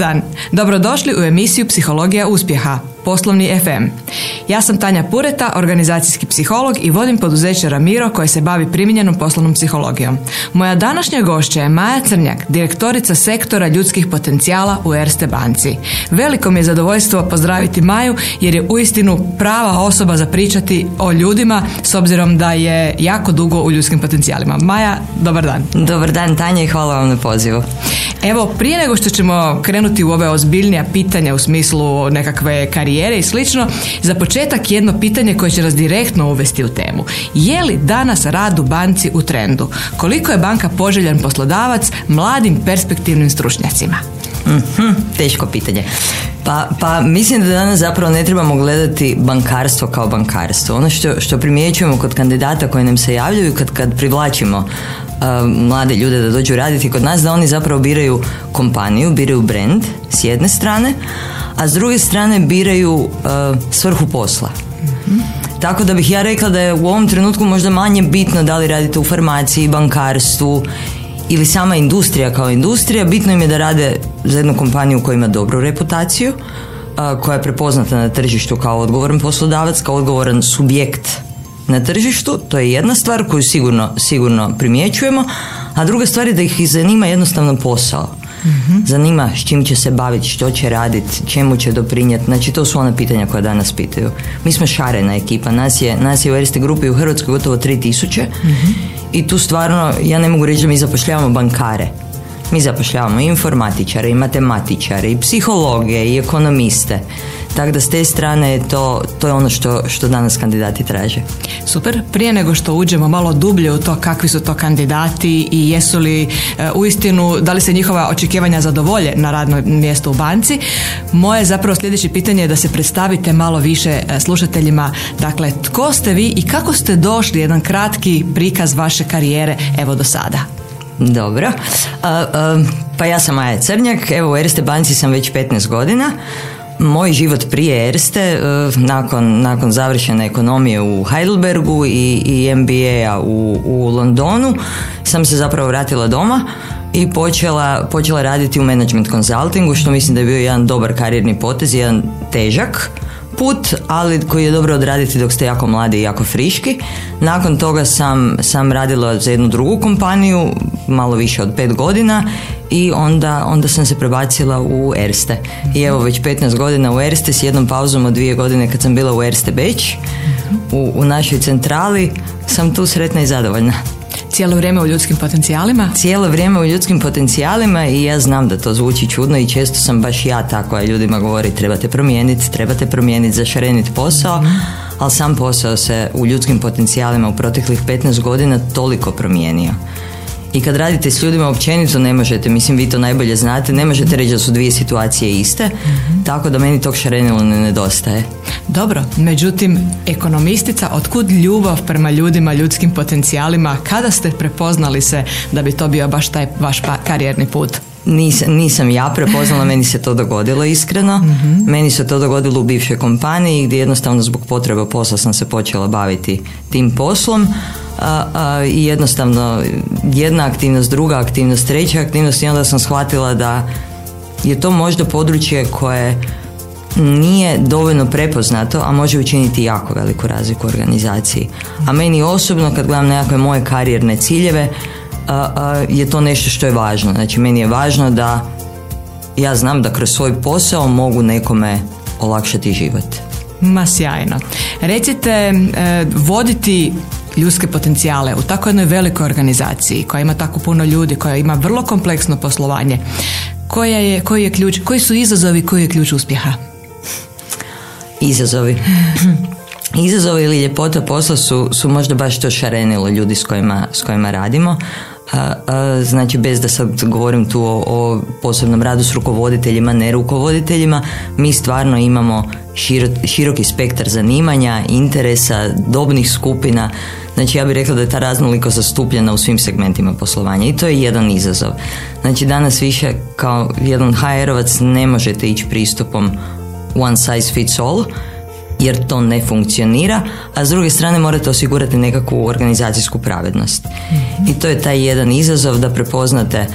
dan. Dobrodošli u emisiju Psihologija uspjeha, Poslovni FM. Ja sam Tanja Pureta, organizacijski psiholog i vodim poduzeće Ramiro koje se bavi primjenjenom poslovnom psihologijom. Moja današnja gošća je Maja Crnjak, direktorica sektora ljudskih potencijala u Erste banci. Veliko mi je zadovoljstvo pozdraviti Maju jer je uistinu prava osoba za pričati o ljudima s obzirom da je jako dugo u ljudskim potencijalima. Maja, dobar dan. Dobar dan Tanja i hvala vam na pozivu. Evo, prije nego što ćemo krenuti u ove ozbiljnija pitanja u smislu nekakve karijere i slično, za početak jedno pitanje koje će nas direktno uvesti u temu. Je li danas rad u banci u trendu? Koliko je banka poželjan poslodavac mladim perspektivnim stručnjacima? Mhm, teško pitanje. Pa, pa mislim da danas zapravo ne trebamo gledati bankarstvo kao bankarstvo. Ono što, što primjećujemo kod kandidata koji nam se javljaju kad, kad privlačimo mlade ljude da dođu raditi kod nas, da oni zapravo biraju kompaniju, biraju brand s jedne strane, a s druge strane biraju uh, svrhu posla. Tako da bih ja rekla da je u ovom trenutku možda manje bitno da li radite u farmaciji, bankarstvu ili sama industrija kao industrija. Bitno im je da rade za jednu kompaniju koja ima dobru reputaciju, koja je prepoznata na tržištu kao odgovoran poslodavac, kao odgovoran subjekt na tržištu, to je jedna stvar koju sigurno, sigurno primjećujemo, a druga stvar je da ih zanima jednostavno posao. Mm Zanima s čim će se baviti, što će raditi, čemu će doprinijeti. Znači, to su ona pitanja koja danas pitaju. Mi smo šarena ekipa. Nas je, nas je u Erste grupi u Hrvatskoj gotovo 3000 mm i tu stvarno, ja ne mogu reći da mi zapošljavamo bankare. Mi zapošljavamo i informatičare, i matematičare, i psihologe, i ekonomiste. Tako da s te strane je to, to je ono što, što danas kandidati traže. Super. Prije nego što uđemo malo dublje u to kakvi su to kandidati i jesu li e, uistinu, da li se njihova očekivanja zadovolje na radnom mjestu u banci, moje zapravo sljedeće pitanje je da se predstavite malo više e, slušateljima. Dakle, tko ste vi i kako ste došli, jedan kratki prikaz vaše karijere evo do sada. Dobro. pa ja sam Maja Crnjak, evo u Erste banci sam već 15 godina moj život prije Erste, e, nakon, nakon završene ekonomije u Heidelbergu i, i MBA-a u, u Londonu, sam se zapravo vratila doma i počela, počela raditi u management consultingu, što mislim da je bio jedan dobar karijerni potez, jedan težak put, ali koji je dobro odraditi dok ste jako mladi i jako friški. Nakon toga sam, sam radila za jednu drugu kompaniju, malo više od pet godina i onda, onda sam se prebacila u Erste. I evo već 15 godina u Erste s jednom pauzom od dvije godine kad sam bila u Erste Beč u, u našoj centrali sam tu sretna i zadovoljna. Cijelo vrijeme u ljudskim potencijalima? Cijelo vrijeme u ljudskim potencijalima i ja znam da to zvuči čudno i često sam baš ja ta koja ljudima govori trebate promijeniti, trebate promijeniti, zašareniti posao, ali sam posao se u ljudskim potencijalima u proteklih 15 godina toliko promijenio. I kad radite s ljudima općenito ne možete, mislim vi to najbolje znate, ne možete reći da su dvije situacije iste, mhm. tako da meni tog šarenila ne nedostaje. Dobro, međutim, ekonomistica, otkud ljubav prema ljudima, ljudskim potencijalima, kada ste prepoznali se da bi to bio baš taj vaš pa, karijerni put? Nisam, nisam ja prepoznala, meni se to dogodilo iskreno. mm Meni se to dogodilo u bivšoj kompaniji gdje jednostavno zbog potreba posla sam se počela baviti tim poslom a, i jednostavno jedna aktivnost, druga aktivnost, treća aktivnost i onda sam shvatila da je to možda područje koje nije dovoljno prepoznato, a može učiniti jako veliku razliku u organizaciji. A meni osobno, kad gledam nekakve moje karijerne ciljeve, je to nešto što je važno. Znači, meni je važno da ja znam da kroz svoj posao mogu nekome olakšati život. Ma sjajno. Recite, e, voditi ljudske potencijale u tako jednoj velikoj organizaciji koja ima tako puno ljudi, koja ima vrlo kompleksno poslovanje, koja je, koji je ključ, koji su izazovi, koji je ključ uspjeha? Izazovi. Izazovi ili ljepota posla su, su možda baš to šarenilo ljudi s kojima, s kojima radimo. A, znači bez da sad govorim tu o, o posebnom radu s rukovoditeljima, ne rukovoditeljima, mi stvarno imamo široki spektar zanimanja, interesa, dobnih skupina. Znači ja bih rekla da je ta raznolikost zastupljena u svim segmentima poslovanja i to je jedan izazov. Znači danas više kao jedan HR-ovac ne možete ići pristupom one size fits all, jer to ne funkcionira, a s druge strane morate osigurati nekakvu organizacijsku pravednost. I to je taj jedan izazov da prepoznate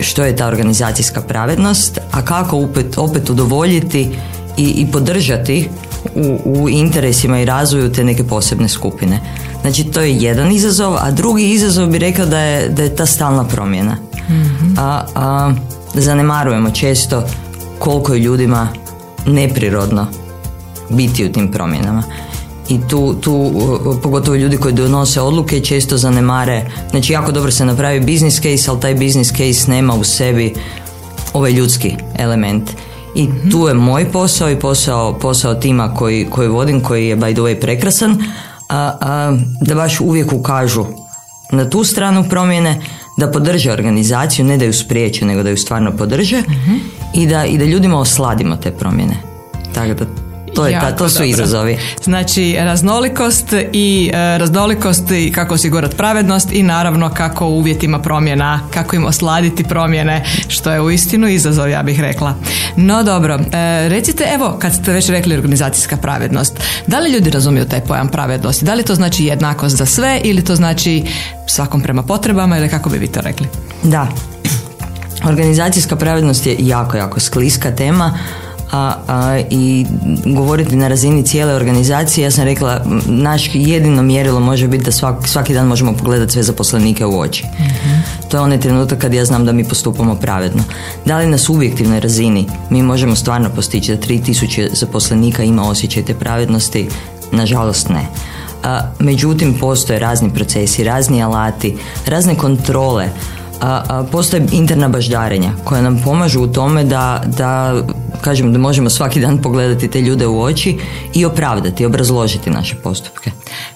što je ta organizacijska pravednost, a kako opet, opet udovoljiti i, i podržati u, u interesima i razvoju te neke posebne skupine. Znači to je jedan izazov, a drugi izazov bi rekao da je, da je ta stalna promjena. mm A, a zanemarujemo često koliko je ljudima neprirodno biti u tim promjenama. I tu, tu pogotovo ljudi koji donose odluke često zanemare, znači jako dobro se napravi business case, ali taj business case nema u sebi ovaj ljudski element. I tu je moj posao i posao, posao tima koji, koji vodim, koji je by the way prekrasan, a, a, da baš uvijek ukažu na tu stranu promjene, da podrže organizaciju, ne da ju spriječe, nego da ju stvarno podrže i, da, i da ljudima osladimo te promjene. Tako da to, je ta, to su izazovi. Znači raznolikost i e, raznolikost i kako osigurati pravednost i naravno kako u uvjetima promjena, kako im osladiti promjene, što je uistinu izazov, ja bih rekla. No dobro, e, recite evo, kad ste već rekli organizacijska pravednost, da li ljudi razumiju taj pojam pravednosti? Da li to znači jednakost za sve ili to znači svakom prema potrebama ili kako bi vi to rekli? Da, organizacijska pravednost je jako, jako skliska tema a, a, i govoriti na razini cijele organizacije, ja sam rekla, naš jedino mjerilo može biti da svak, svaki dan možemo pogledati sve zaposlenike u oči. To je onaj trenutak kad ja znam da mi postupamo pravedno. Da li na subjektivnoj razini mi možemo stvarno postići da 3000 zaposlenika ima osjećaj te pravednosti? Nažalost ne. A, međutim, postoje razni procesi, razni alati, razne kontrole, postoje interna baždarenja koja nam pomažu u tome da, da kažem da možemo svaki dan pogledati te ljude u oči i opravdati, obrazložiti naše postupke.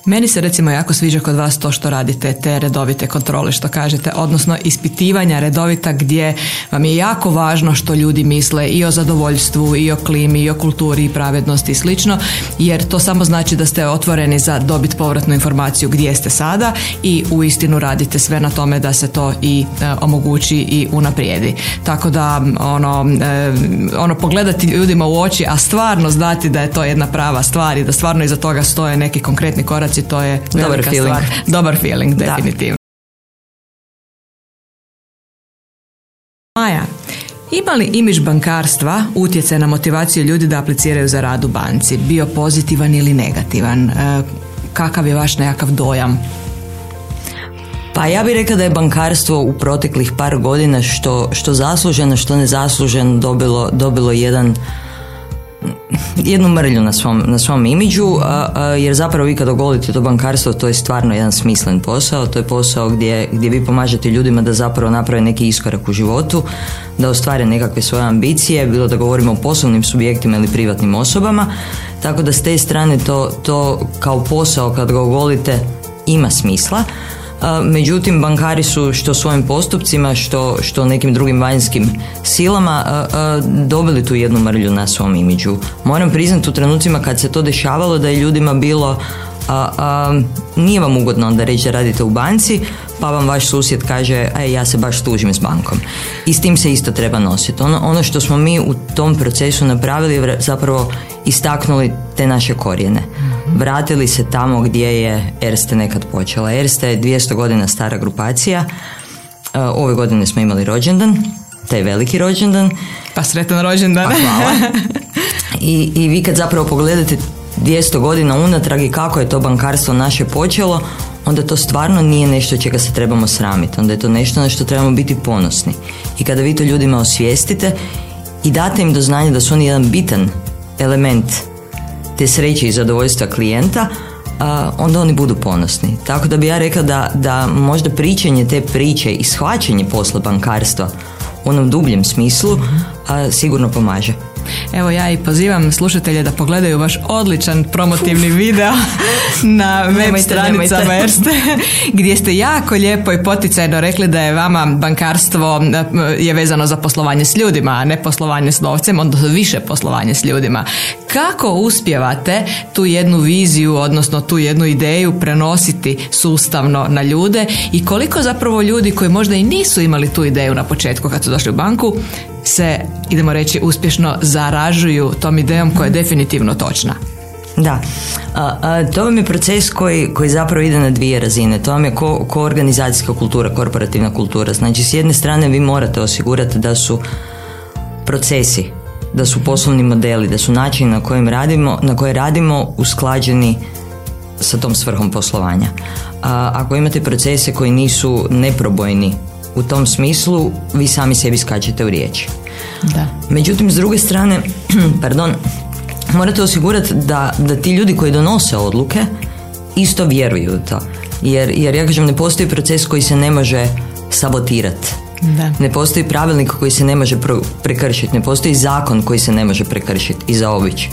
Meni se recimo jako sviđa kod vas to što radite, te redovite kontrole što kažete, odnosno ispitivanja redovita gdje vam je jako važno što ljudi misle i o zadovoljstvu, i o klimi, i o kulturi, i pravednosti i slično, jer to samo znači da ste otvoreni za dobit povratnu informaciju gdje ste sada i u istinu radite sve na tome da se to i e, omogući i unaprijedi. Tako da ono, e, ono pogledati ljudima u oči, a stvarno znati da je to jedna prava stvar i da stvarno iza toga stoje neki konkretni koraci, to je Dobar feeling. stvar. Dobar feeling, definitivno. Maja, ima li imiž bankarstva utjecaj na motivaciju ljudi da apliciraju za rad u banci? Bio pozitivan ili negativan? E, kakav je vaš nekakav dojam? Pa ja bih rekla da je bankarstvo u proteklih par godina što, što zasluženo, što nezasluženo dobilo, dobilo jedan jednu mrlju na svom, na svom imidžu, jer zapravo vi kad ogolite to bankarstvo, to je stvarno jedan smislen posao, to je posao gdje, gdje vi pomažete ljudima da zapravo naprave neki iskorak u životu, da ostvare nekakve svoje ambicije, bilo da govorimo o poslovnim subjektima ili privatnim osobama, tako da s te strane to, to kao posao kad ga ogolite ima smisla, međutim bankari su što svojim postupcima što, što nekim drugim vanjskim silama dobili tu jednu mrlju na svom imidžu. Moram priznati u trenucima kad se to dešavalo da je ljudima bilo a, a, nije vam ugodno onda reći da radite u banci, pa vam vaš susjed kaže, aj ja se baš tužim s bankom. I s tim se isto treba nositi. Ono, ono što smo mi u tom procesu napravili, zapravo istaknuli te naše korijene. Vratili se tamo gdje je Erste nekad počela. Erste je 200 godina stara grupacija. E, ove godine smo imali rođendan, taj veliki rođendan. Pa sretan rođendan. Pa hvala. I, I vi kad zapravo pogledate 200 godina unatrag i kako je to bankarstvo naše počelo, onda to stvarno nije nešto čega se trebamo sramiti. Onda je to nešto na što trebamo biti ponosni. I kada vi to ljudima osvijestite i date im do znanja da su oni jedan bitan element te sreće i zadovoljstva klijenta, onda oni budu ponosni. Tako da bi ja rekla da, da možda pričanje te priče i shvaćanje posla bankarstva u onom dubljem smislu sigurno pomaže. Evo ja i pozivam slušatelje da pogledaju vaš odličan promotivni video na web stranicama Erste gdje ste jako lijepo i poticajno rekli da je vama bankarstvo je vezano za poslovanje s ljudima, a ne poslovanje s novcem, odnosno više poslovanje s ljudima. Kako uspjevate tu jednu viziju, odnosno tu jednu ideju prenositi sustavno na ljude i koliko zapravo ljudi koji možda i nisu imali tu ideju na početku kad su došli u banku se, idemo reći, uspješno zaražuju tom idejom koja je definitivno točna. Da, a, to vam je proces koji, koji zapravo ide na dvije razine. To vam je ko, ko organizacijska kultura, korporativna kultura. Znači, s jedne strane vi morate osigurati da su procesi, da su poslovni modeli, da su načini na kojim radimo, na koje radimo usklađeni sa tom svrhom poslovanja. A, ako imate procese koji nisu neprobojni u tom smislu, vi sami sebi skačete u riječ. Da. Međutim, s druge strane, pardon, morate osigurati da, da ti ljudi koji donose odluke isto vjeruju u to. Jer, jer ja kažem, ne postoji proces koji se ne može sabotirati. Da. Ne postoji pravilnik koji se ne može prekršiti, ne postoji zakon koji se ne može prekršiti i zaobići.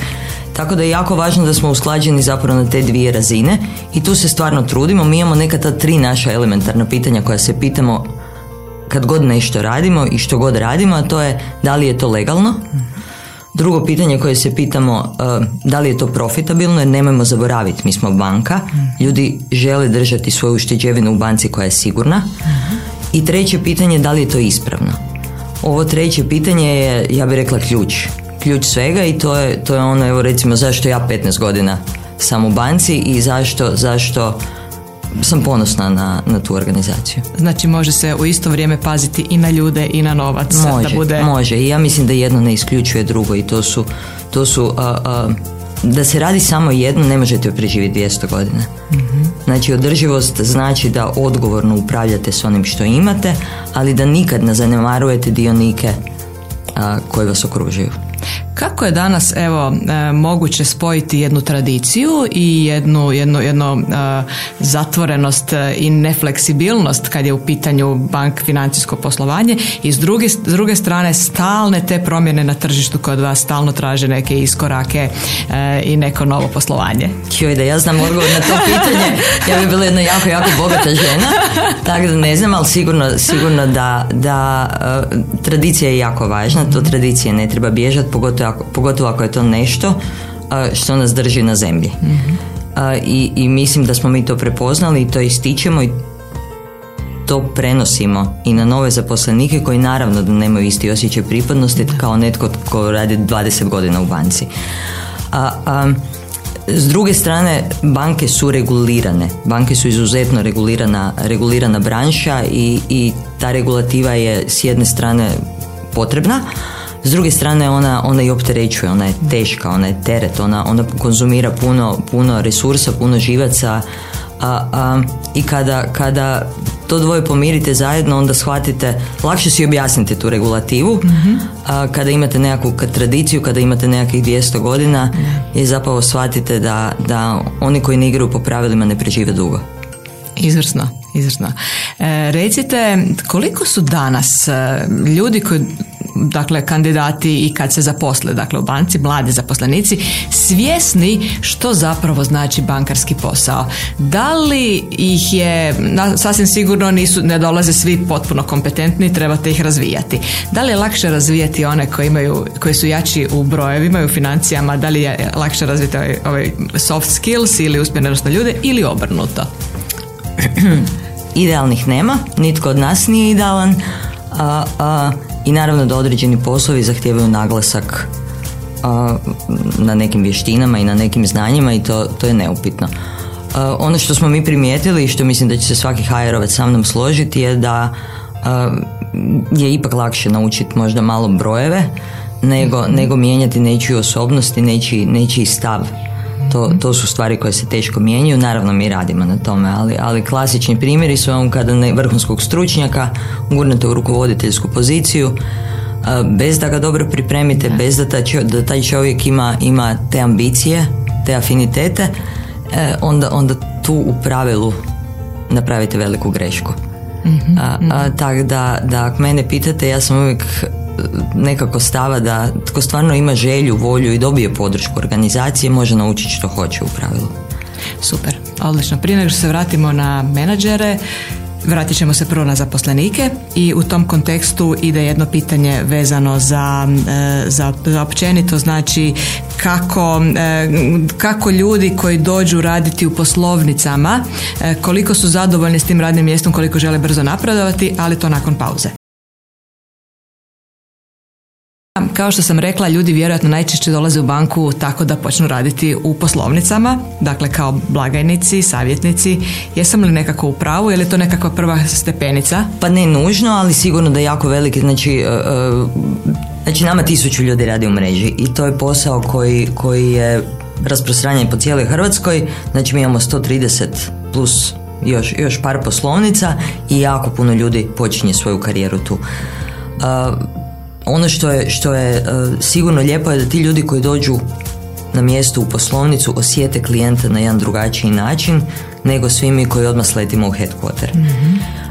Tako da je jako važno da smo usklađeni zapravo na te dvije razine i tu se stvarno trudimo. Mi imamo neka ta tri naša elementarna pitanja koja se pitamo kad god nešto radimo i što god radimo, a to je da li je to legalno, Drugo pitanje koje se pitamo uh, da li je to profitabilno jer nemojmo zaboraviti, mi smo banka, ljudi žele držati svoju ušteđevinu u banci koja je sigurna. I treće pitanje da li je to ispravno. Ovo treće pitanje je, ja bih rekla, ključ. Ključ svega i to je, to je ono, evo recimo, zašto ja 15 godina sam u banci i zašto, zašto sam ponosna na, na tu organizaciju. Znači može se u isto vrijeme paziti i na ljude i na novac. Može, da bude... može. I ja mislim da jedno ne isključuje drugo i to su, to su da se radi samo jedno ne možete preživjeti 200 godina. mm Znači održivost znači da odgovorno upravljate s onim što imate, ali da nikad ne zanemarujete dionike a, koji vas okružuju. Kako je danas evo e, moguće spojiti jednu tradiciju i jednu, jednu, jednu e, zatvorenost i nefleksibilnost kad je u pitanju bank financijsko poslovanje i s druge, s druge strane stalne te promjene na tržištu kod vas stalno traže neke iskorake e, i neko novo poslovanje? Joj, da ja znam odgovor na to pitanje, ja bi bila jedna jako, jako bogata žena, tako da ne znam, ali sigurno, sigurno da, da tradicija je jako važna, to tradicije ne treba bježati, pogotovo ako, pogotovo ako je to nešto što nas drži na zemlji. I, I mislim da smo mi to prepoznali i to ističemo i to prenosimo i na nove zaposlenike koji naravno da nemaju isti osjećaj pripadnosti kao netko tko radi 20 godina u banci. A, a, s druge strane, banke su regulirane. Banke su izuzetno regulirana, regulirana branša i, i ta regulativa je s jedne strane potrebna, s druge strane ona, ona i opterećuje, ona je teška, ona je teret, ona, ona konzumira puno, puno resursa, puno živaca a, a, i kada, kada to dvoje pomirite zajedno onda shvatite, lakše si objasnite tu regulativu a, kada imate nekakvu tradiciju, kada imate nekakvih 200 godina i zapravo shvatite da, da oni koji ne igraju po pravilima ne prežive dugo. Izvrsno, izvrsno. E, recite, koliko su danas e, ljudi koji dakle kandidati i kad se zaposle dakle u banci, mladi zaposlenici svjesni što zapravo znači bankarski posao. Da li ih je, sasvim sigurno nisu, ne dolaze svi potpuno kompetentni, trebate ih razvijati. Da li je lakše razvijati one koji imaju, koji su jači u brojevima i u financijama, da li je lakše razviti ovaj, ovaj soft skills ili uspjenost na ljude ili obrnuto? Idealnih nema, nitko od nas nije idealan. A, a, i naravno da određeni poslovi zahtijevaju naglasak na nekim vještinama i na nekim znanjima i to, to je neupitno. ono što smo mi primijetili i što mislim da će se svaki HR-ovac sa mnom složiti je da je ipak lakše naučiti možda malo brojeve nego, nego mijenjati nečiju osobnost i nečiji, nečiji stav to, to su stvari koje se teško mijenjaju, naravno mi radimo na tome, ali, ali klasični primjeri su on kada ne vrhunskog stručnjaka gurnete u rukovoditeljsku poziciju, bez da ga dobro pripremite, bez da, da taj čovjek ima, ima te ambicije, te afinitete, e, onda, onda tu u pravilu napravite veliku grešku. mm Tako da, da ako mene pitate, ja sam uvijek nekako stava da tko stvarno ima želju, volju i dobije podršku organizacije može naučiti što hoće u pravilu. Super, odlično. Prije nego što se vratimo na menadžere, Vratit ćemo se prvo na zaposlenike i u tom kontekstu ide jedno pitanje vezano za, e, za, za općenito, znači kako, e, kako ljudi koji dođu raditi u poslovnicama, e, koliko su zadovoljni s tim radnim mjestom, koliko žele brzo napredovati, ali to nakon pauze. Kao što sam rekla, ljudi vjerojatno najčešće dolaze u banku tako da počnu raditi u poslovnicama, dakle kao blagajnici, savjetnici. Jesam li nekako u pravu ili je to nekakva prva stepenica? Pa ne nužno, ali sigurno da je jako veliki, znači, e, e, znači nama tisuću ljudi radi u mreži i to je posao koji, koji je rasprostranjen po cijeloj Hrvatskoj, znači mi imamo 130 plus još, još par poslovnica i jako puno ljudi počinje svoju karijeru tu. Uh, ono što je, što je uh, sigurno lijepo je da ti ljudi koji dođu na mjesto u poslovnicu osjete klijenta na jedan drugačiji način nego svi mi koji odmah sletimo u headquarter. mm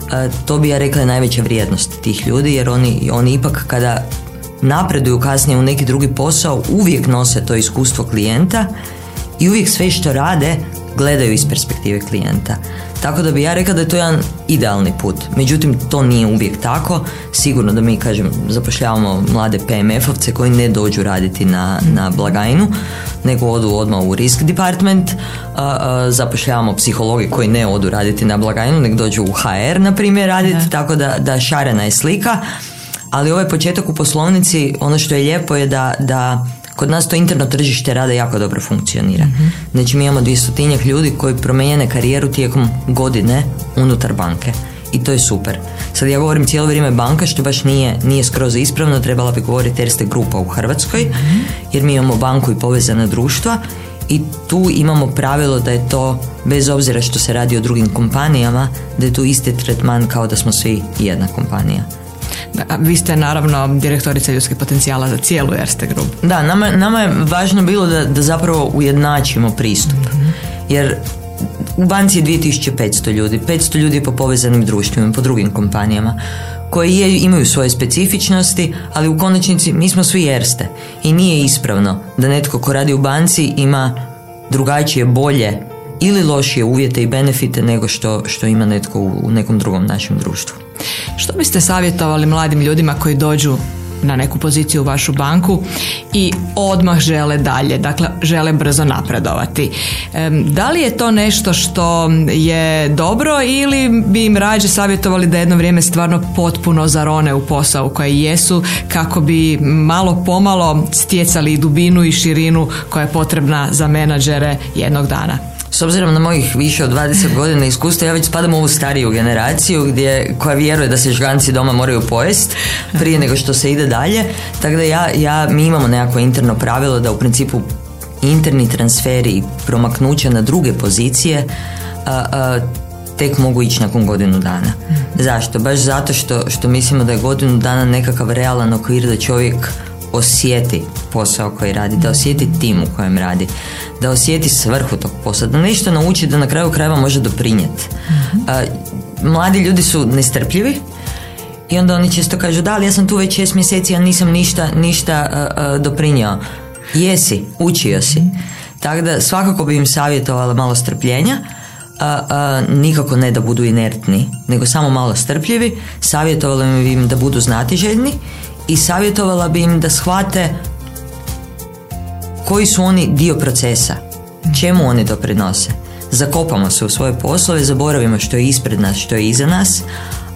to bi ja rekla je najveća vrijednost tih ljudi jer oni, oni ipak kada napreduju kasnije u neki drugi posao uvijek nose to iskustvo klijenta i uvijek sve što rade gledaju iz perspektive klijenta. Tako da bi ja rekla da je to jedan idealni put. Međutim, to nije uvijek tako. Sigurno da mi, kažem, zapošljavamo mlade PMF-ovce koji ne dođu raditi na, na blagajnu, nego odu odmah u risk department. zapošljavamo psihologi koji ne odu raditi na blagajnu, nego dođu u HR, na primjer, raditi. Tako da, da šarena je slika. Ali ovaj početak u poslovnici, ono što je lijepo je da, da Kod nas to interno tržište rada jako dobro funkcionira. mm Znači mi imamo dvjestotinjak ljudi koji promijene karijeru tijekom godine unutar banke. I to je super. Sad ja govorim cijelo vrijeme banka što baš nije, nije skroz ispravno, trebala bi govoriti Erste grupa u Hrvatskoj, mhm. jer mi imamo banku i povezana društva i tu imamo pravilo da je to, bez obzira što se radi o drugim kompanijama, da je tu isti tretman kao da smo svi jedna kompanija. Vi ste naravno direktorica ljudskih potencijala za cijelu Erste Group. Da, nama, nama je važno bilo da, da zapravo ujednačimo pristup. Jer u banci je 2500 ljudi, 500 ljudi po povezanim društvima, po drugim kompanijama koji je, imaju svoje specifičnosti, ali u konačnici mi smo svi Erste i nije ispravno da netko ko radi u banci ima drugačije, bolje ili lošije uvjete i benefite nego što, što ima netko u nekom drugom našem društvu. Što biste savjetovali mladim ljudima koji dođu na neku poziciju u vašu banku i odmah žele dalje, dakle žele brzo napredovati. Da li je to nešto što je dobro ili bi im rađe savjetovali da jedno vrijeme stvarno potpuno zarone u posao koje jesu kako bi malo pomalo stjecali dubinu i širinu koja je potrebna za menadžere jednog dana? S obzirom na mojih više od 20 godina iskustva, ja već spadam u ovu stariju generaciju gdje, koja vjeruje da se žganci doma moraju pojest prije nego što se ide dalje. Tako da ja, ja, mi imamo nekako interno pravilo da u principu interni transferi i promaknuće na druge pozicije a, tek mogu ići nakon godinu dana. Zašto? Baš zato što, što mislimo da je godinu dana nekakav realan okvir da čovjek osjeti posao koji radi, da osjeti tim u kojem radi, da osjeti svrhu tog posla, da nešto nauči da na kraju krajeva može doprinijeti. Mladi ljudi su nestrpljivi i onda oni često kažu da, ali ja sam tu već šest mjeseci, a nisam ništa, ništa doprinio. Jesi, učio si. Tako da svakako bi im savjetovala malo strpljenja, a, nikako ne da budu inertni, nego samo malo strpljivi, savjetovala bi im da budu znatiželjni i savjetovala bi im da shvate koji su oni dio procesa, čemu oni doprinose. Zakopamo se u svoje poslove, zaboravimo što je ispred nas, što je iza nas,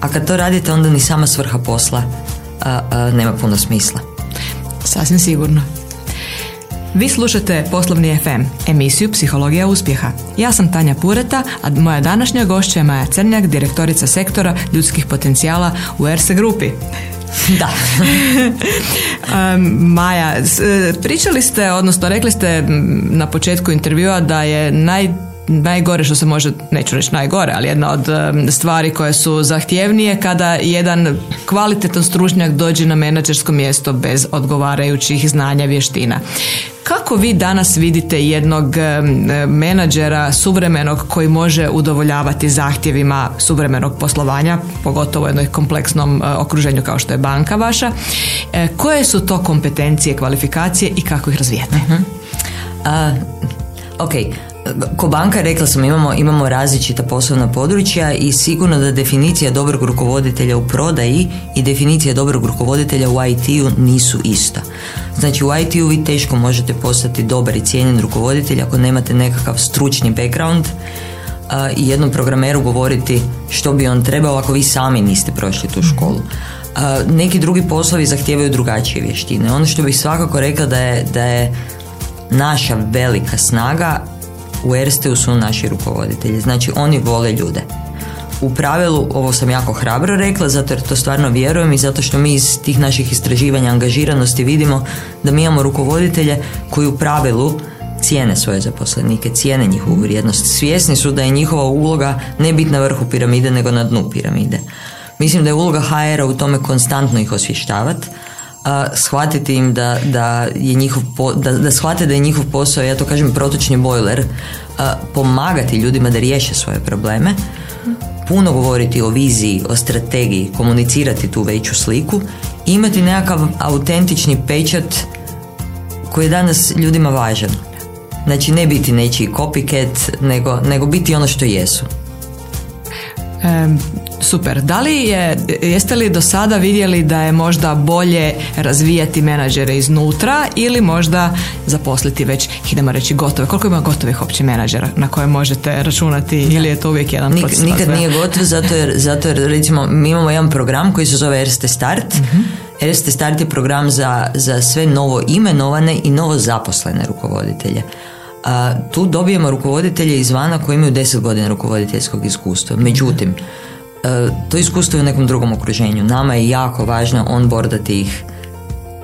a kad to radite onda ni sama svrha posla a, nema puno smisla. Sasvim sigurno. Vi slušate Poslovni FM, emisiju Psihologija uspjeha. Ja sam Tanja Pureta, a moja današnja gošća je Maja Crnjak, direktorica sektora ljudskih potencijala u Erse Grupi. Da. Maja, e, pričali ste, odnosno rekli ste na početku intervjua da je naj najgore što se može, neću reći najgore, ali jedna od stvari koje su zahtjevnije kada jedan kvalitetan stručnjak dođe na menadžersko mjesto bez odgovarajućih znanja, vještina. Kako vi danas vidite jednog menadžera suvremenog koji može udovoljavati zahtjevima suvremenog poslovanja, pogotovo u jednom kompleksnom e, okruženju kao što je banka vaša? E, koje su to kompetencije, kvalifikacije i kako ih razvijete? uh ok, Ko banka, rekla sam, imamo, imamo različita poslovna područja i sigurno da definicija dobrog rukovoditelja u prodaji i definicija dobrog rukovoditelja u IT-u nisu ista. Znači u IT-u vi teško možete postati dobar i cijenjen rukovoditelj ako nemate nekakav stručni background i jednom programeru govoriti što bi on trebao ako vi sami niste prošli tu školu. neki drugi poslovi zahtijevaju drugačije vještine. Ono što bih svakako rekla da je, da je naša velika snaga u Ersteu su naši rukovoditelji. Znači oni vole ljude. U pravilu, ovo sam jako hrabro rekla, zato jer to stvarno vjerujem i zato što mi iz tih naših istraživanja angažiranosti vidimo da mi imamo rukovoditelje koji u pravilu cijene svoje zaposlenike, cijene njihovu vrijednost. Svjesni su da je njihova uloga ne biti na vrhu piramide, nego na dnu piramide. Mislim da je uloga HR-a u tome konstantno ih osvještavati, shvatiti im da, da je njihov da, da shvate da je njihov posao, ja to kažem protočni bojler, pomagati ljudima da riješe svoje probleme, puno govoriti o viziji, o strategiji, komunicirati tu veću sliku imati nekakav autentični pečat koji je danas ljudima važan. Znači ne biti nečiji copycat, nego, nego biti ono što jesu. Super. Da li je, jeste li do sada vidjeli da je možda bolje razvijati menadžere iznutra ili možda zaposliti već, idemo reći, gotove? Koliko ima gotovih opći menadžera na koje možete računati ili je to uvijek jedan Nik, proces? Nikad nije gotov zato jer, zato jer recimo mi imamo jedan program koji se zove Erste Start. mm Erste Start je program za, za sve novo imenovane i novo zaposlene rukovoditelje a, tu dobijemo rukovoditelje izvana koji imaju 10 godina rukovoditeljskog iskustva. Međutim, e, to iskustvo je u nekom drugom okruženju. Nama je jako važno onboardati ih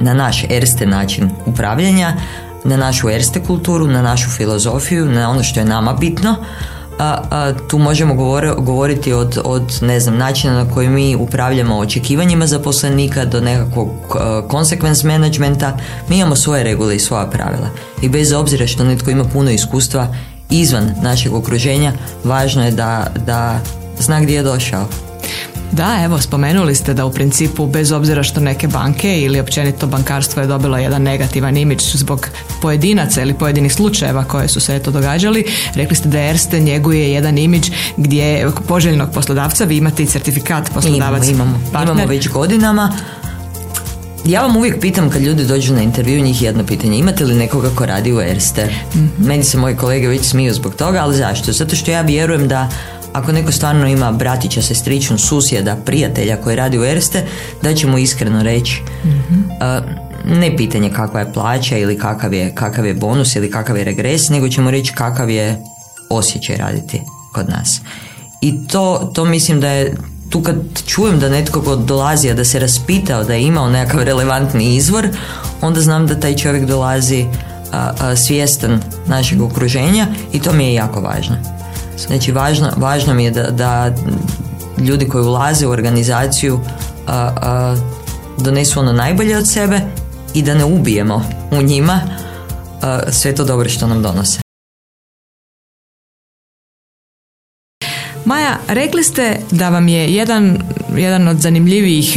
na naš erste način upravljanja, na našu erste kulturu, na našu filozofiju, na ono što je nama bitno a, tu možemo govoriti od, od ne znam, načina na koji mi upravljamo očekivanjima zaposlenika do nekakvog consequence managementa. Mi imamo svoje regule i svoja pravila. I bez obzira što netko ima puno iskustva izvan našeg okruženja, važno je da, da zna gdje je došao. Da, evo, spomenuli ste da u principu, bez obzira što neke banke ili općenito bankarstvo je dobilo jedan negativan imidž zbog pojedinaca ili pojedinih slučajeva koje su se eto događali, rekli ste da Erste njeguje jedan imidž gdje poželjnog poslodavca vi imate i certifikat poslodavac. Imamo, imamo, imamo već godinama. Ja vam uvijek pitam kad ljudi dođu na intervju njih jedno pitanje, imate li nekoga ko radi u Erste? mm Meni se moji kolege već smiju zbog toga, ali zašto? Zato što ja vjerujem da ako neko stvarno ima bratića, sestričnu, susjeda, prijatelja koji radi u Erste, da će mu iskreno reći mm ne pitanje kakva je plaća ili kakav je, kakav je bonus ili kakav je regres, nego ćemo reći kakav je osjećaj raditi kod nas. I to, to mislim da je tu kad čujem da netko dolazi, a da se raspitao da je imao nekakav relevantni izvor, onda znam da taj čovjek dolazi a, svjestan našeg okruženja i to mi je jako važno. Znači važno, važno mi je da, da ljudi koji ulaze u organizaciju a, a, donesu ono najbolje od sebe i da ne ubijemo u njima sve to dobro što nam donose. Maja, rekli ste da vam je jedan, jedan od zanimljivijih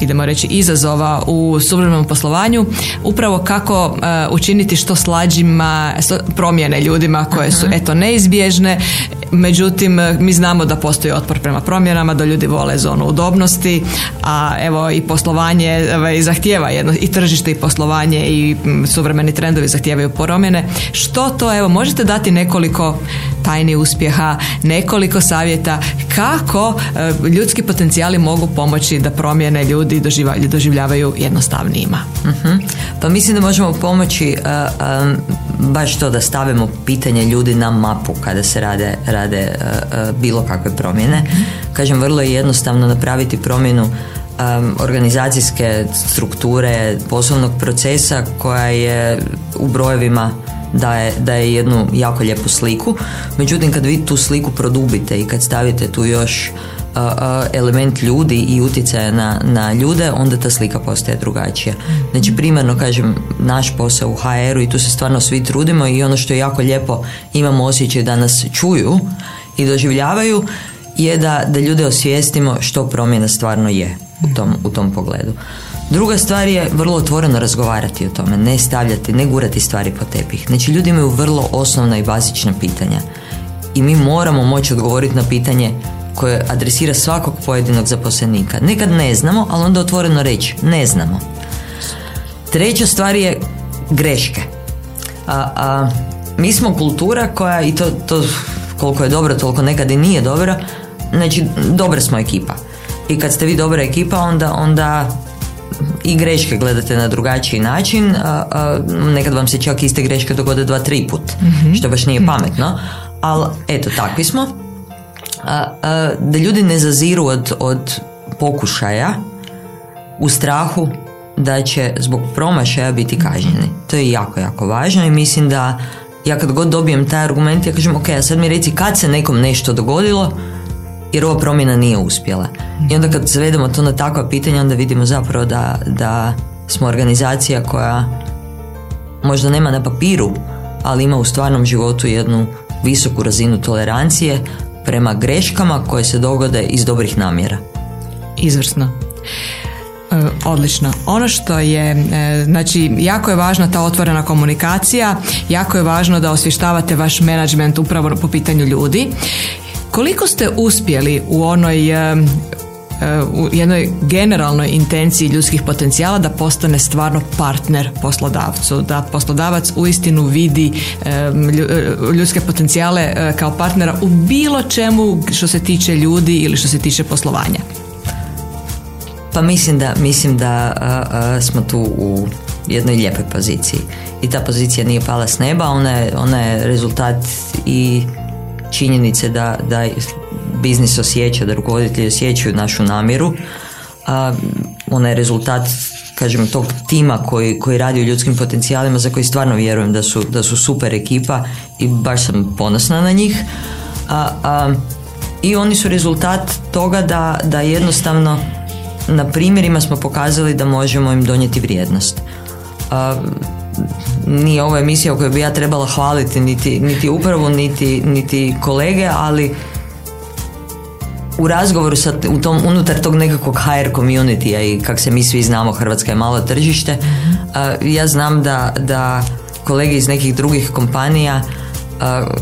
idemo reći izazova u suvremenom poslovanju upravo kako e, učiniti što slađima promjene ljudima koje su eto neizbježne. Međutim mi znamo da postoji otpor prema promjenama da ljudi vole zonu udobnosti a evo i poslovanje ovaj, zahtijeva jedno i tržište i poslovanje i suvremeni trendovi zahtijevaju promjene. Što to evo možete dati nekoliko tajni uspjeha nekoliko savjeta kako e, ljudski potencijali mogu pomoći da promjene ljudi doživljavaju jednostavnijima. uh Pa mislim da možemo pomoći uh, um, baš to da stavimo pitanje ljudi na mapu kada se rade, rade uh, uh, bilo kakve promjene. uh Kažem, vrlo je jednostavno napraviti promjenu um, organizacijske strukture, poslovnog procesa koja je u brojevima daje, daje jednu jako lijepu sliku. Međutim, kad vi tu sliku produbite i kad stavite tu još element ljudi i utjecaja na, na ljude, onda ta slika postaje drugačija. Znači primarno kažem naš posao u HR-u i tu se stvarno svi trudimo i ono što je jako lijepo imamo osjećaj da nas čuju i doživljavaju je da, da ljude osvijestimo što promjena stvarno je u tom, u tom pogledu. Druga stvar je vrlo otvoreno razgovarati o tome, ne stavljati, ne gurati stvari po tepih. Znači ljudi imaju vrlo osnovna i bazična pitanja i mi moramo moći odgovoriti na pitanje koje adresira svakog pojedinog zaposlenika. Nekad ne znamo, ali onda otvoreno reći ne znamo. Treća stvar je greške. A, a, mi smo kultura koja, i to, to koliko je dobro, toliko nekad i nije dobro, znači dobra smo ekipa. I kad ste vi dobra ekipa, onda, onda i greške gledate na drugačiji način. Nekad vam se čak iste greške dogode dva, tri put, mm što baš nije pametno. Ali eto, takvi smo. da ljudi ne zaziru od, od pokušaja u strahu da će zbog promašaja biti kažnjeni. To je jako, jako važno i mislim da ja kad god dobijem taj argument, ja kažem, ok, a sad mi reci kad se nekom nešto dogodilo, jer ova promjena nije uspjela. I onda kad zavedemo to na takva pitanja, onda vidimo zapravo da, da smo organizacija koja možda nema na papiru, ali ima u stvarnom životu jednu visoku razinu tolerancije prema greškama koje se dogode iz dobrih namjera. Izvrsno. E, odlično. Ono što je, e, znači, jako je važna ta otvorena komunikacija, jako je važno da osvještavate vaš menadžment upravo po pitanju ljudi. Koliko ste uspjeli u onoj e, u jednoj generalnoj intenciji ljudskih potencijala da postane stvarno partner poslodavcu, da poslodavac uistinu vidi ljudske potencijale kao partnera u bilo čemu što se tiče ljudi ili što se tiče poslovanja. Pa mislim da, mislim da smo tu u jednoj lijepoj poziciji. I ta pozicija nije pala s neba, ona je, ona je rezultat i činjenice da, da biznis osjeća, da rukovoditelji osjećaju našu namjeru. A, ona je rezultat kažem, tog tima koji, koji radi u ljudskim potencijalima za koji stvarno vjerujem da su, da su super ekipa i baš sam ponosna na njih. A, a, I oni su rezultat toga da, da jednostavno na primjerima smo pokazali da možemo im donijeti vrijednost. A, nije ovo emisija u kojoj bi ja trebala hvaliti niti, niti upravu, niti, niti kolege, ali u razgovoru sa, u tom, unutar tog nekakvog HR community i kak se mi svi znamo, Hrvatska je malo tržište, ja znam da, da kolege iz nekih drugih kompanija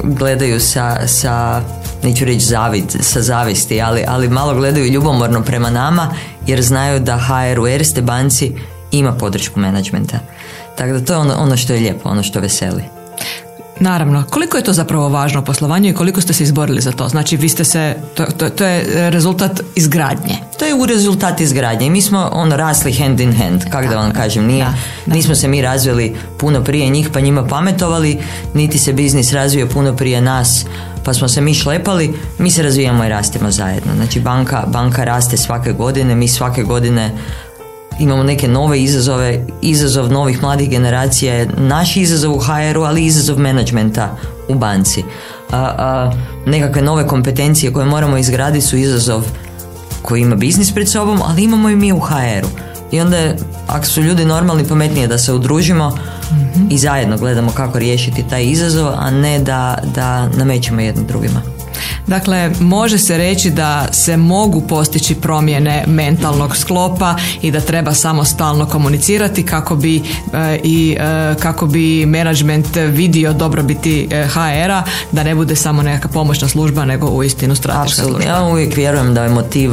gledaju sa, sa neću reći zavid, sa zavisti, ali, ali malo gledaju ljubomorno prema nama jer znaju da HR u Erste banci ima podršku menadžmenta. Tako da to je ono, ono što je lijepo, ono što veseli. Naravno, koliko je to zapravo važno u poslovanju i koliko ste se izborili za to? Znači, vi ste se, to, to, to je rezultat izgradnje. To je u rezultat izgradnje. Mi smo ono rasli hand in hand, kako da vam kažem, nije, nismo se mi razvili puno prije njih pa njima pametovali, niti se biznis razvio puno prije nas pa smo se mi šlepali, mi se razvijamo i rastemo zajedno. Znači banka, banka raste svake godine, mi svake godine imamo neke nove izazove, izazov novih mladih generacija je naš izazov u HR-u, ali i izazov menadžmenta u banci. A, a, nekakve nove kompetencije koje moramo izgraditi su izazov koji ima biznis pred sobom, ali imamo i mi u HR-u. I onda je, ako su ljudi normalni, pametnije da se udružimo i zajedno gledamo kako riješiti taj izazov, a ne da, da namećemo jedno drugima. Dakle, može se reći da se mogu postići promjene mentalnog sklopa i da treba samostalno komunicirati kako bi e, i e, kako bi menadžment vidio dobrobiti HR-a, da ne bude samo neka pomoćna služba, nego uistinu strateška služba. Ja uvijek vjerujem da je motiv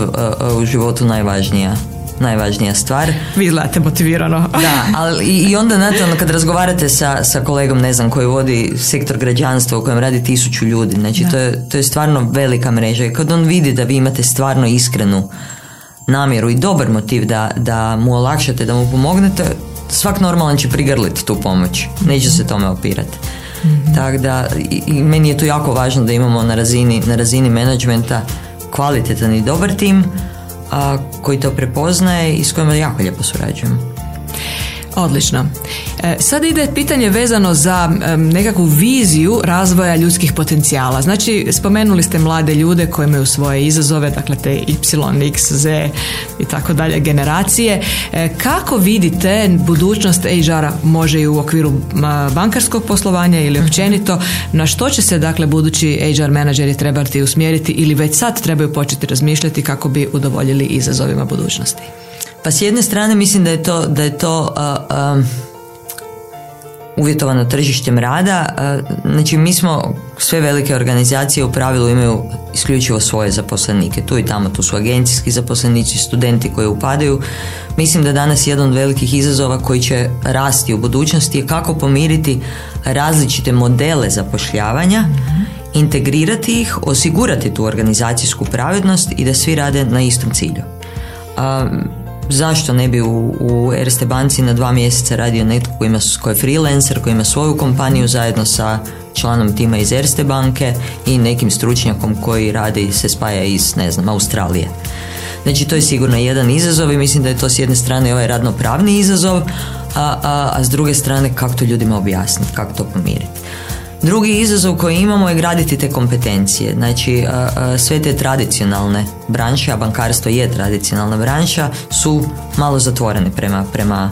u životu najvažnija najvažnija stvar. Vi gledate motivirano. da, ali i onda znate, ono, kad razgovarate sa, sa kolegom, ne znam, koji vodi sektor građanstva u kojem radi tisuću ljudi, znači to je, to je stvarno velika mreža i kad on vidi da vi imate stvarno iskrenu namjeru i dobar motiv da, da mu olakšate, da mu pomognete, svak normalan će prigrliti tu pomoć. Neće se tome opirati. mm Tako da, i, i, meni je to jako važno da imamo na razini, na razini menadžmenta kvalitetan i dobar tim, a, koji to prepoznaje i s kojima jako lijepo surađujem. Odlično. E, sad ide pitanje vezano za nekakvu viziju razvoja ljudskih potencijala. Znači, spomenuli ste mlade ljude koji imaju svoje izazove, dakle te Y, X, Z i tako dalje generacije. E, kako vidite budućnost HR-a može i u okviru bankarskog poslovanja ili mhm. općenito, na što će se dakle budući HR menadžeri trebati usmjeriti ili već sad trebaju početi razmišljati kako bi udovoljili izazovima budućnosti? Pa s jedne strane mislim da je to, da je to uvjetovano tržištem rada. Znači mi smo, sve velike organizacije u pravilu imaju isključivo svoje zaposlenike. Tu i tamo, tu su agencijski zaposlenici, studenti koji upadaju. Mislim da danas jedan od velikih izazova koji će rasti u budućnosti je kako pomiriti različite modele zapošljavanja, integrirati ih, osigurati tu organizacijsku pravednost i da svi rade na istom cilju. Zašto ne bi u, u Erste banci na dva mjeseca radio netko koji, ima, koji je freelancer, koji ima svoju kompaniju zajedno sa članom tima iz Erste banke i nekim stručnjakom koji radi se spaja iz, ne znam, Australije. Znači to je sigurno jedan izazov i mislim da je to s jedne strane ovaj radnopravni izazov, a, a, a s druge strane kako to ljudima objasniti, kako to pomiriti. Drugi izazov koji imamo je graditi te kompetencije. Znači, sve te tradicionalne branše, a bankarstvo je tradicionalna branša, su malo zatvorene prema, prema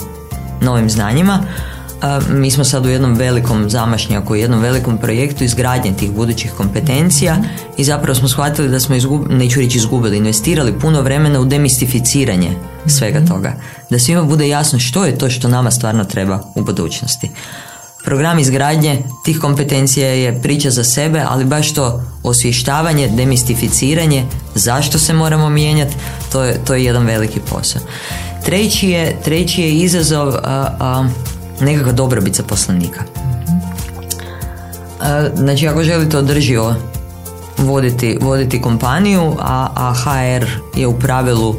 novim znanjima. Mi smo sad u jednom velikom zamašnjaku, u jednom velikom projektu izgradnje tih budućih kompetencija i zapravo smo shvatili da smo, izgubili, neću reći izgubili, investirali puno vremena u demistificiranje svega toga. Da svima bude jasno što je to što nama stvarno treba u budućnosti. Program izgradnje tih kompetencija je priča za sebe, ali baš to osvještavanje, demistificiranje, zašto se moramo mijenjati, to je, to je jedan veliki posao. Treći je, treći je izazov a, a, nekakva dobrobit zaposlenika. A, znači, ako želite održivo voditi, voditi kompaniju, a, a HR je u pravilu,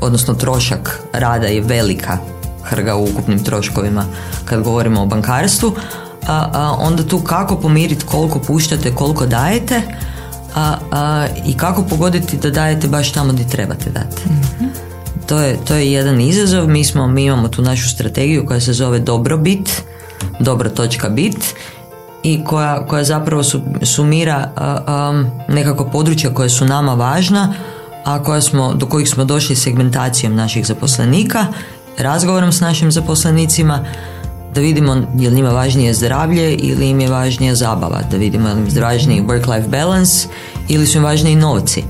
odnosno trošak rada je velika hrga u ukupnim troškovima kad govorimo o bankarstvu, a, a, onda tu kako pomiriti koliko puštate, koliko dajete a, a, i kako pogoditi da dajete baš tamo gdje trebate dati. mm To, je, to je jedan izazov. Mi, smo, mi imamo tu našu strategiju koja se zove dobrobit, dobro točka bit i koja, koja zapravo su, sumira a, nekako područja koja su nama važna, a koja smo, do kojih smo došli segmentacijom naših zaposlenika razgovorom s našim zaposlenicima da vidimo je li njima važnije zdravlje ili im je važnija zabava, da vidimo je li im važniji work-life balance ili su im važniji novci.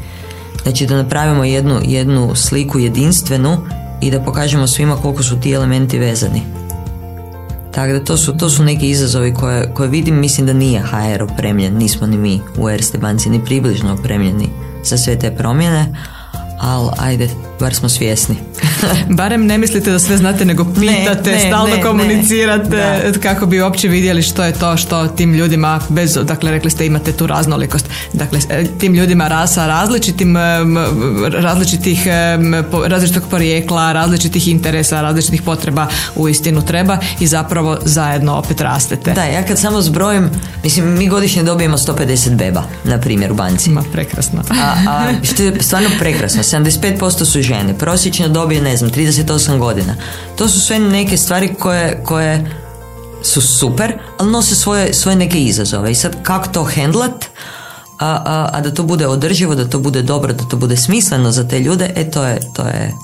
Znači da napravimo jednu, jednu sliku jedinstvenu i da pokažemo svima koliko su ti elementi vezani. Tako da to su, to su neki izazovi koje, koje vidim, mislim da nije HR opremljen, nismo ni mi u Erste banci ni približno opremljeni za sve te promjene, ali ajde, bar smo svjesni. Barem ne mislite da sve znate, nego pitate, ne, stalno komunicirate kako bi uopće vidjeli što je to što tim ljudima, bez, dakle rekli ste imate tu raznolikost, dakle e, tim ljudima rasa različitim, različitih, različitog porijekla, različitih interesa, različitih potreba u istinu treba i zapravo zajedno opet rastete. Da, ja kad samo zbrojim, mislim mi godišnje dobijemo 150 beba, na primjer u banci. Ma, prekrasno. A, a što je stvarno prekrasno, 75% su žene, prosječno dobije, ne znam, 38 godina. To su sve neke stvari koje, koje su super, ali nose svoje, svoje neke izazove. I sad kako to hendlat, a, a, a da to bude održivo, da to bude dobro, da to bude smisleno za te ljude, e to je, to je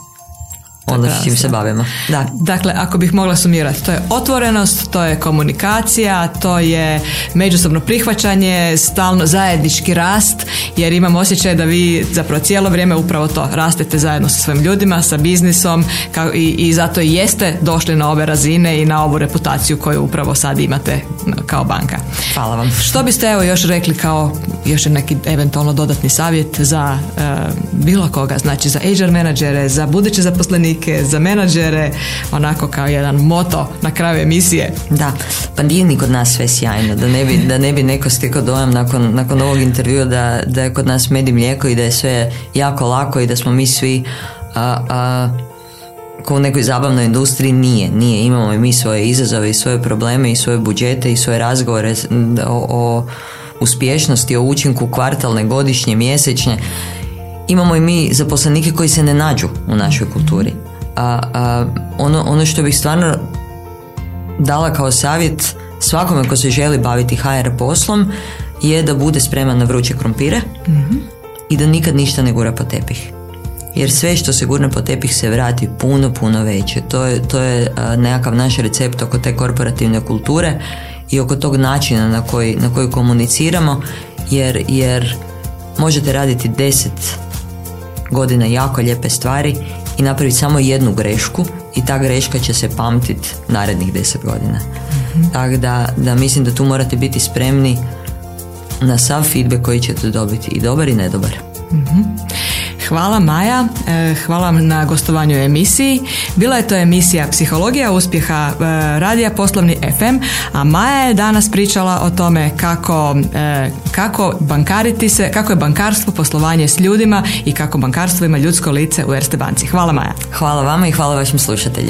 ono s čim se bavimo. Da. Dakle, ako bih mogla sumirati, to je otvorenost, to je komunikacija, to je međusobno prihvaćanje, stalno zajednički rast, jer imam osjećaj da vi zapravo cijelo vrijeme upravo to rastete zajedno sa svojim ljudima, sa biznisom kao i, i zato i jeste došli na ove razine i na ovu reputaciju koju upravo sad imate kao banka. Hvala vam. Što biste evo još rekli kao još neki eventualno dodatni savjet za e, bilo koga, znači za HR menadžere, za buduće zaposlenike za menadžere, onako kao jedan moto na kraju emisije. Da, pa nije ni kod nas sve sjajno, da ne bi, da ne bi neko stekao dojam nakon, nakon ovog intervjua da, da je kod nas med i mlijeko i da je sve jako lako i da smo mi svi a, a, ko u nekoj zabavnoj industriji nije, nije. Imamo i mi svoje izazove i svoje probleme i svoje budžete i svoje razgovore o, o uspješnosti, o učinku kvartalne, godišnje, mjesečne imamo i mi zaposlenike koji se ne nađu u našoj kulturi. A, a ono, ono što bih stvarno dala kao savjet svakome ko se želi baviti HR poslom je da bude spreman na vruće krompire i da nikad ništa ne gura po tepih. Jer sve što se gurne po tepih se vrati puno, puno veće. To je, to je nekakav naš recept oko te korporativne kulture i oko tog načina na koji, na koji komuniciramo jer, jer možete raditi deset godina jako lijepe stvari i napraviti samo jednu grešku i ta greška će se pamtiti narednih deset godina. mm Tako da, da mislim da tu morate biti spremni na sav feedback koji ćete dobiti i dobar i nedobar. mm Hvala Maja, e, hvala vam na gostovanju u emisiji. Bila je to emisija Psihologija uspjeha e, Radija Poslovni FM, a Maja je danas pričala o tome kako, e, kako bankariti se, kako je bankarstvo poslovanje s ljudima i kako bankarstvo ima ljudsko lice u Erste banci. Hvala Maja. Hvala vama i hvala vašim slušateljima.